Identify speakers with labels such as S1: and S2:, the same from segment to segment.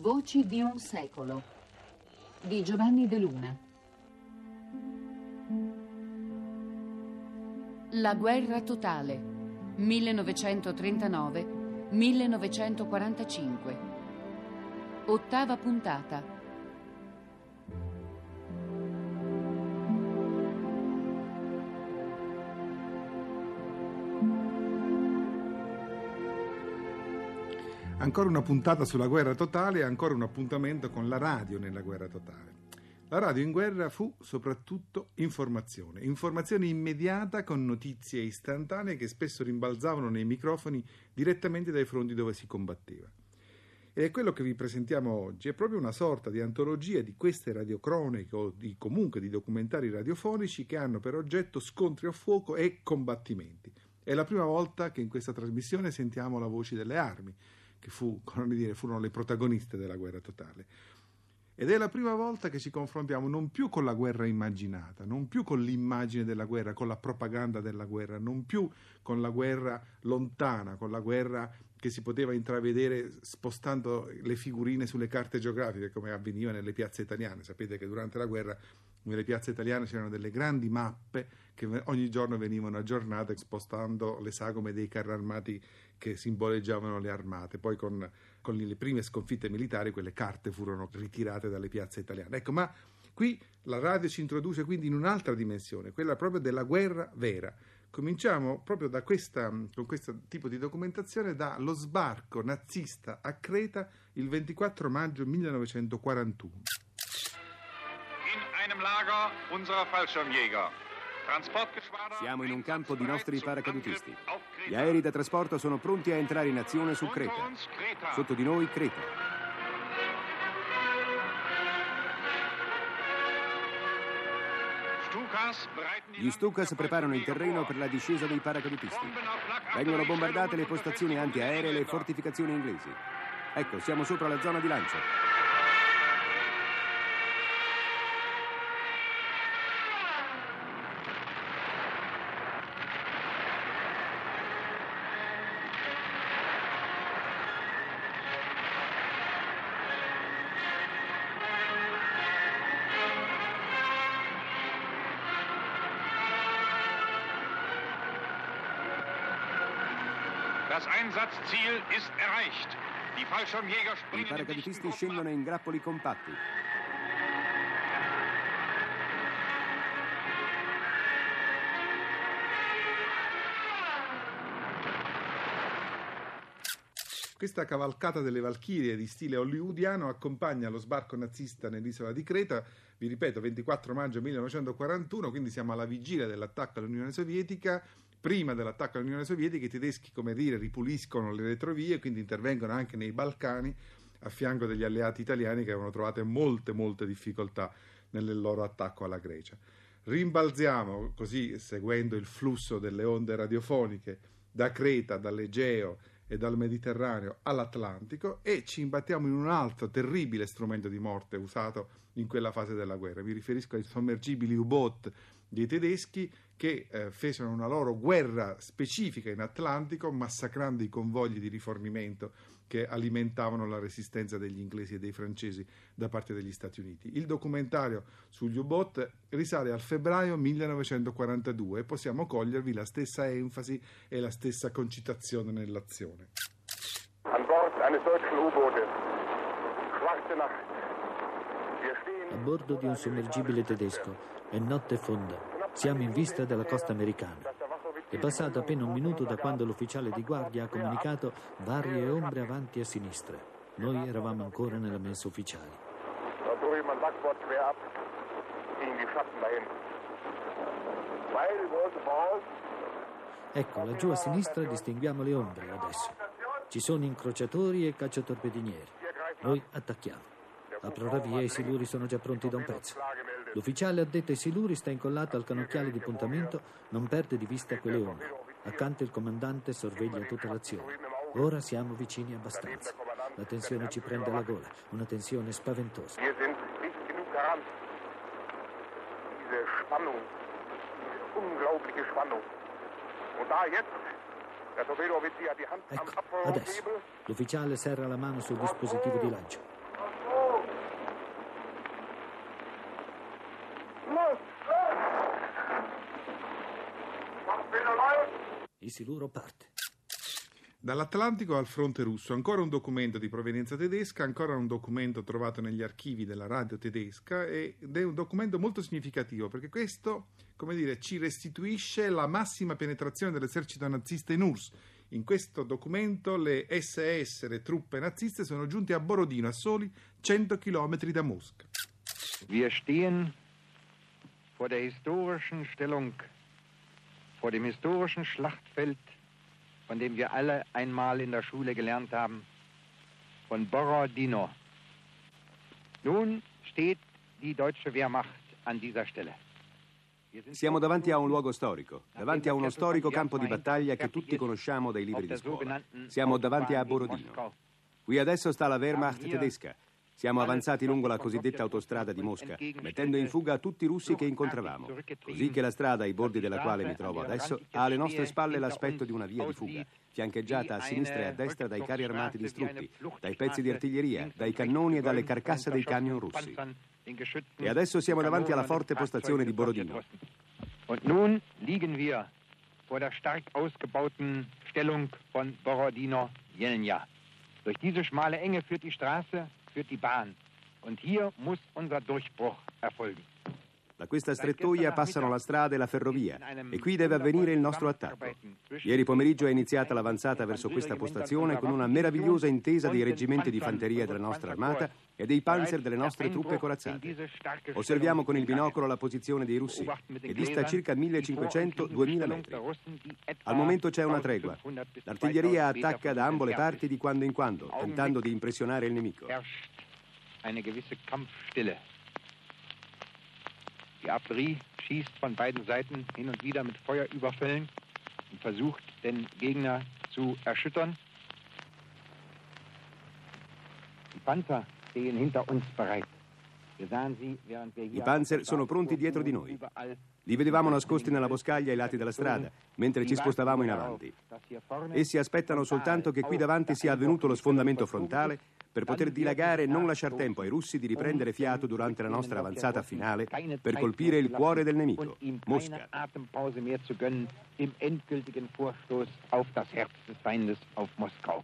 S1: Voci di un secolo di Giovanni De Luna. La guerra totale 1939-1945. Ottava puntata.
S2: Ancora una puntata sulla guerra totale e ancora un appuntamento con la radio nella guerra totale. La radio in guerra fu soprattutto informazione, informazione immediata con notizie istantanee che spesso rimbalzavano nei microfoni direttamente dai fronti dove si combatteva. Ed è quello che vi presentiamo oggi, è proprio una sorta di antologia di queste radiocroniche o di, comunque di documentari radiofonici che hanno per oggetto scontri a fuoco e combattimenti. È la prima volta che in questa trasmissione sentiamo la voce delle armi, che fu, dire, furono le protagoniste della guerra totale. Ed è la prima volta che ci confrontiamo non più con la guerra immaginata, non più con l'immagine della guerra, con la propaganda della guerra, non più con la guerra lontana, con la guerra che si poteva intravedere spostando le figurine sulle carte geografiche, come avveniva nelle piazze italiane. Sapete che durante la guerra nelle piazze italiane c'erano delle grandi mappe che ogni giorno venivano aggiornate spostando le sagome dei carri armati che simboleggiavano le armate. Poi con, con le prime sconfitte militari quelle carte furono ritirate dalle piazze italiane. Ecco, ma qui la radio ci introduce quindi in un'altra dimensione, quella proprio della guerra vera. Cominciamo proprio da questa, con questo tipo di documentazione dallo sbarco nazista a Creta il 24 maggio 1941. In einem Lager
S3: unserer Fallschirmjäger siamo in un campo di nostri paracadutisti. Gli aerei da trasporto sono pronti a entrare in azione su Creta. Sotto di noi Creta. Gli Stukas preparano il terreno per la discesa dei paracadutisti. Vengono bombardate le postazioni antiaeree e le fortificazioni inglesi. Ecco, siamo sopra la zona di lancio. I Fallschirmjäger springen I paracadutisti scendono in grappoli compatti.
S2: Questa cavalcata delle Valchirie di stile hollywoodiano accompagna lo sbarco nazista nell'isola di Creta, vi ripeto, 24 maggio 1941, quindi siamo alla vigilia dell'attacco all'Unione Sovietica prima dell'attacco all'Unione Sovietica i tedeschi, come dire, ripuliscono le retrovie, quindi intervengono anche nei Balcani a fianco degli alleati italiani che avevano trovato molte, molte difficoltà nel loro attacco alla Grecia. Rimbalziamo così, seguendo il flusso delle onde radiofoniche, da Creta, dall'Egeo e dal Mediterraneo all'Atlantico e ci imbattiamo in un altro terribile strumento di morte usato in quella fase della guerra. Mi riferisco ai sommergibili U-boat dei tedeschi che eh, fecero una loro guerra specifica in Atlantico, massacrando i convogli di rifornimento che alimentavano la resistenza degli inglesi e dei francesi da parte degli Stati Uniti. Il documentario sugli U-boat risale al febbraio 1942 e possiamo cogliervi la stessa enfasi e la stessa concitazione nell'azione. A
S4: bordo di un sommergibile tedesco è notte fonda siamo in vista della costa americana. È passato appena un minuto da quando l'ufficiale di guardia ha comunicato varie ombre avanti e a sinistra. Noi eravamo ancora nella mensa ufficiale. Ecco, laggiù a sinistra distinguiamo le ombre adesso. Ci sono incrociatori e cacciatorpedinieri. Noi attacchiamo. La via e i siluri sono già pronti da un pezzo. L'ufficiale addetto ai siluri sta incollato al canocchiale di puntamento, non perde di vista quelle ombre. Accanto il comandante sorveglia tutta l'azione. Ora siamo vicini abbastanza. La tensione ci prende alla gola, una tensione spaventosa. Ecco, adesso l'ufficiale serra la mano sul dispositivo di lancio. Il siluro parte.
S2: Dall'Atlantico al fronte russo, ancora un documento di provenienza tedesca, ancora un documento trovato negli archivi della radio tedesca ed è un documento molto significativo perché questo, come dire, ci restituisce la massima penetrazione dell'esercito nazista in URSS. In questo documento le SS, le truppe naziste, sono giunte a Borodino, a soli 100 km da Mosca.
S5: Wir stehen vor der historischen Stellung, vor dem historischen Schlachtfeld, von dem wir alle einmal in der Schule gelernt haben, von Borodino. Nun steht die deutsche Wehrmacht an dieser Stelle.
S3: Siamo davanti a un luogo storico, davanti a uno storico campo di battaglia che tutti conosciamo dai libri di scuola. Siamo davanti a Borodino. Qui adesso sta la Wehrmacht tedesca. Siamo avanzati lungo la cosiddetta autostrada di Mosca, mettendo in fuga tutti i russi che incontravamo, così che la strada ai bordi della quale mi trovo adesso ha alle nostre spalle l'aspetto di una via di fuga, fiancheggiata a sinistra e a destra dai carri armati distrutti, dai pezzi di artiglieria, dai cannoni e dalle carcasse dei camion russi. E adesso siamo davanti alla forte postazione di Borodino.
S5: Und nun liegen wir vor der stark ausgebauten Stellung von Borodino Jelenia. Durch diese schmale Enge führt die Straße, führt die Bahn. Und hier muss unser Durchbruch erfolgen.
S3: Da questa strettoia passano la strada e la ferrovia e qui deve avvenire il nostro attacco. Ieri pomeriggio è iniziata l'avanzata verso questa postazione con una meravigliosa intesa dei reggimenti di fanteria della nostra armata e dei panzer delle nostre truppe corazzate. Osserviamo con il binocolo la posizione dei russi e dista circa 1500-2000 metri. Al momento c'è una tregua. L'artiglieria attacca da ambo le parti di quando in quando, tentando di impressionare il nemico.
S5: eine gewisse Kampfstille. Die Artillerie schießt von beiden Seiten hin und wieder mit Feuerüberfällen und versucht, den Gegner zu erschüttern. Die Panzer stehen hinter uns bereit. Wir sahen sie, während wir hier
S3: I Panzer sono pronti dietro di noi. Li vedevamo nascosti nella boscaglia ai lati della strada, mentre ci spostavamo in avanti. Essi aspettano soltanto che qui davanti sia avvenuto lo sfondamento frontale per poter dilagare e non lasciar tempo ai russi di riprendere fiato durante la nostra avanzata finale per colpire il cuore del nemico, Mosca.
S5: im endgültigen Vorstoß auf das Herz des Feindes, auf Moskau.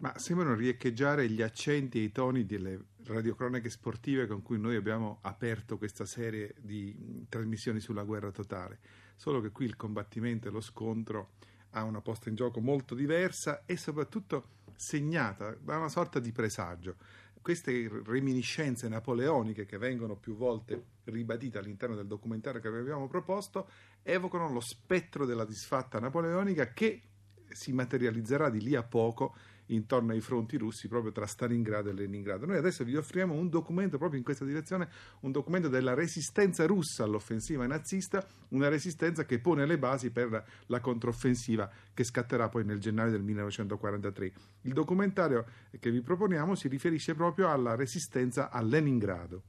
S2: Ma sembrano riecheggiare gli accenti e i toni delle radiocronache sportive con cui noi abbiamo aperto questa serie di trasmissioni sulla guerra totale. Solo che qui il combattimento e lo scontro ha una posta in gioco molto diversa e soprattutto segnata da una sorta di presagio. Queste reminiscenze napoleoniche che vengono più volte ribadite all'interno del documentario che abbiamo proposto evocano lo spettro della disfatta napoleonica che si materializzerà di lì a poco intorno ai fronti russi proprio tra Stalingrado e Leningrado. Noi adesso vi offriamo un documento proprio in questa direzione, un documento della resistenza russa all'offensiva nazista, una resistenza che pone le basi per la controffensiva che scatterà poi nel gennaio del 1943. Il documentario che vi proponiamo si riferisce proprio alla resistenza a Leningrado.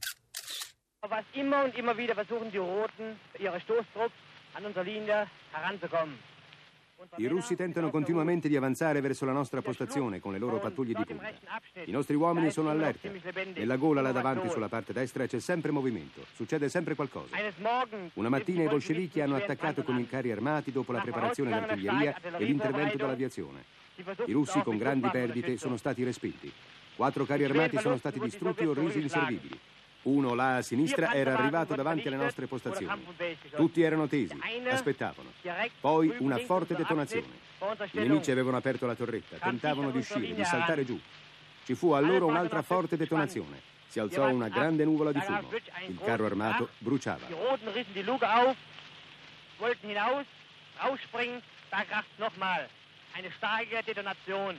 S6: Was immer und immer wieder versuchen die Roten, ihre Stoßtrupps an unsere Linie heranzukommen.
S3: I russi tentano continuamente di avanzare verso la nostra postazione con le loro pattuglie di punta. I nostri uomini sono allerta. Nella gola là davanti sulla parte destra c'è sempre movimento, succede sempre qualcosa. Una mattina i bolscevichi hanno attaccato con i carri armati dopo la preparazione dell'artiglieria e l'intervento dell'aviazione. I russi con grandi perdite sono stati respinti. Quattro carri armati sono stati distrutti o resi inservibili. Uno là a sinistra era arrivato davanti alle nostre postazioni. Tutti erano tesi, aspettavano. Poi una forte detonazione. I nemici avevano aperto la torretta, tentavano di uscire, di saltare giù. Ci fu allora un'altra forte detonazione. Si alzò una grande nuvola di fumo. Il carro armato bruciava.
S6: Wollten hinaus, rausspringen, da kracht nochmal. Eine starke Detonation.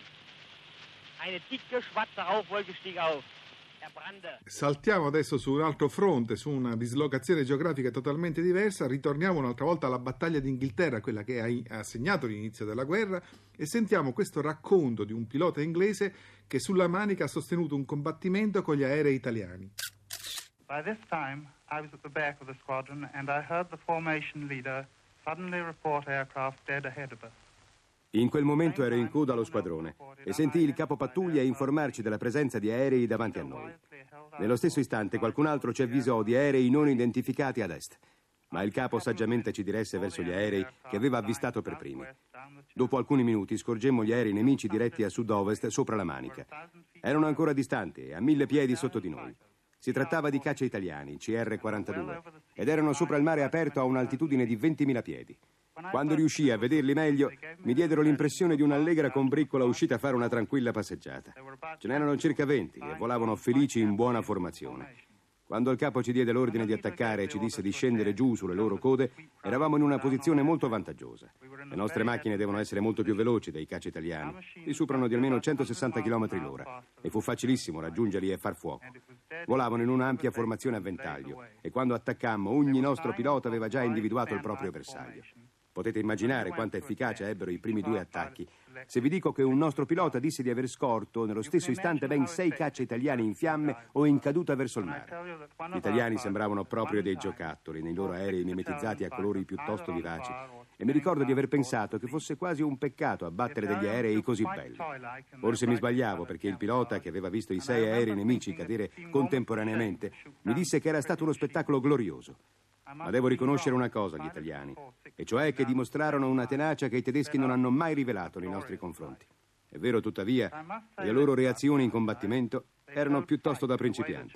S6: Eine dicke, schwarze Rauchwolke stieg auf.
S2: Saltiamo adesso su un altro fronte, su una dislocazione geografica totalmente diversa, ritorniamo un'altra volta alla battaglia d'Inghilterra, quella che ha segnato l'inizio della guerra, e sentiamo questo racconto di un pilota inglese che sulla Manica ha sostenuto un combattimento con gli aerei italiani.
S7: By this time, I was at the back of the squadron and I heard the formation leader suddenly report aircraft dead ahead of us.
S3: In quel momento ero in coda allo squadrone e sentii il capo pattuglia informarci della presenza di aerei davanti a noi. Nello stesso istante qualcun altro ci avvisò di aerei non identificati ad est, ma il capo saggiamente ci diresse verso gli aerei che aveva avvistato per primi. Dopo alcuni minuti scorgemmo gli aerei nemici diretti a sud-ovest sopra la Manica. Erano ancora distanti a mille piedi sotto di noi. Si trattava di caccia italiani, CR-42, ed erano sopra il mare aperto a un'altitudine di 20.000 piedi. Quando riuscii a vederli meglio, mi diedero l'impressione di un'allegra combriccola uscita a fare una tranquilla passeggiata. Ce n'erano circa 20 e volavano felici in buona formazione. Quando il capo ci diede l'ordine di attaccare e ci disse di scendere giù sulle loro code, eravamo in una posizione molto vantaggiosa. Le nostre macchine devono essere molto più veloci dei caccia italiani. Li superano di almeno 160 km l'ora e fu facilissimo raggiungerli e far fuoco. Volavano in un'ampia formazione a ventaglio e quando attaccammo ogni nostro pilota aveva già individuato il proprio bersaglio. Potete immaginare quanta efficacia ebbero i primi due attacchi. Se vi dico che un nostro pilota disse di aver scorto nello stesso istante ben sei cacce italiani in fiamme o in caduta verso il mare. Gli italiani sembravano proprio dei giocattoli nei loro aerei mimetizzati a colori piuttosto vivaci e mi ricordo di aver pensato che fosse quasi un peccato abbattere degli aerei così belli. Forse mi sbagliavo perché il pilota che aveva visto i sei aerei nemici cadere contemporaneamente mi disse che era stato uno spettacolo glorioso. Ma devo riconoscere una cosa agli italiani, e cioè che dimostrarono una tenacia che i tedeschi non hanno mai rivelato nei nostri confronti. È vero, tuttavia, le loro reazioni in combattimento erano piuttosto da principianti.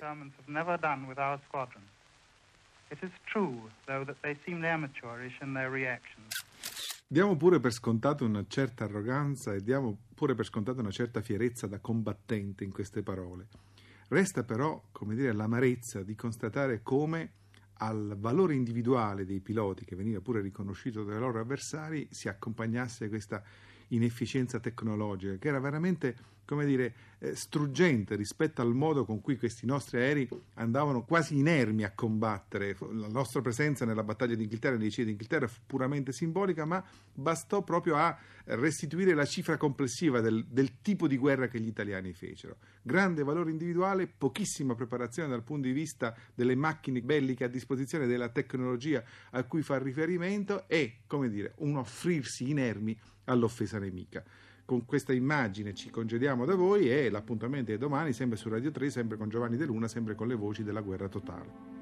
S2: Diamo pure per scontato una certa arroganza e diamo pure per scontato una certa fierezza da combattente in queste parole. Resta però, come dire, l'amarezza di constatare come al valore individuale dei piloti, che veniva pure riconosciuto dai loro avversari, si accompagnasse questa inefficienza tecnologica, che era veramente, come dire, eh, struggente rispetto al modo con cui questi nostri aerei andavano quasi inermi a combattere. La nostra presenza nella battaglia d'Inghilterra, nei cieli d'Inghilterra, fu puramente simbolica, ma bastò proprio a restituire la cifra complessiva del, del tipo di guerra che gli italiani fecero. Grande valore individuale, pochissima preparazione dal punto di vista delle macchine belliche a disposizione, della tecnologia a cui fa riferimento e, come dire, un offrirsi inermi all'offesa nemica. Con questa immagine ci congediamo da voi e l'appuntamento è domani, sempre su Radio 3, sempre con Giovanni De Luna, sempre con le voci della guerra totale.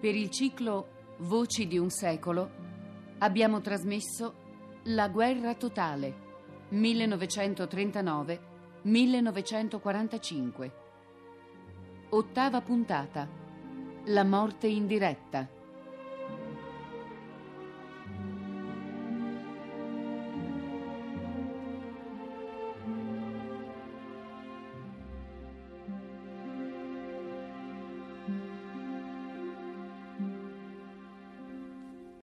S8: Per il ciclo Voci di un secolo abbiamo trasmesso La guerra totale 1939-1945. Ottava puntata La morte in diretta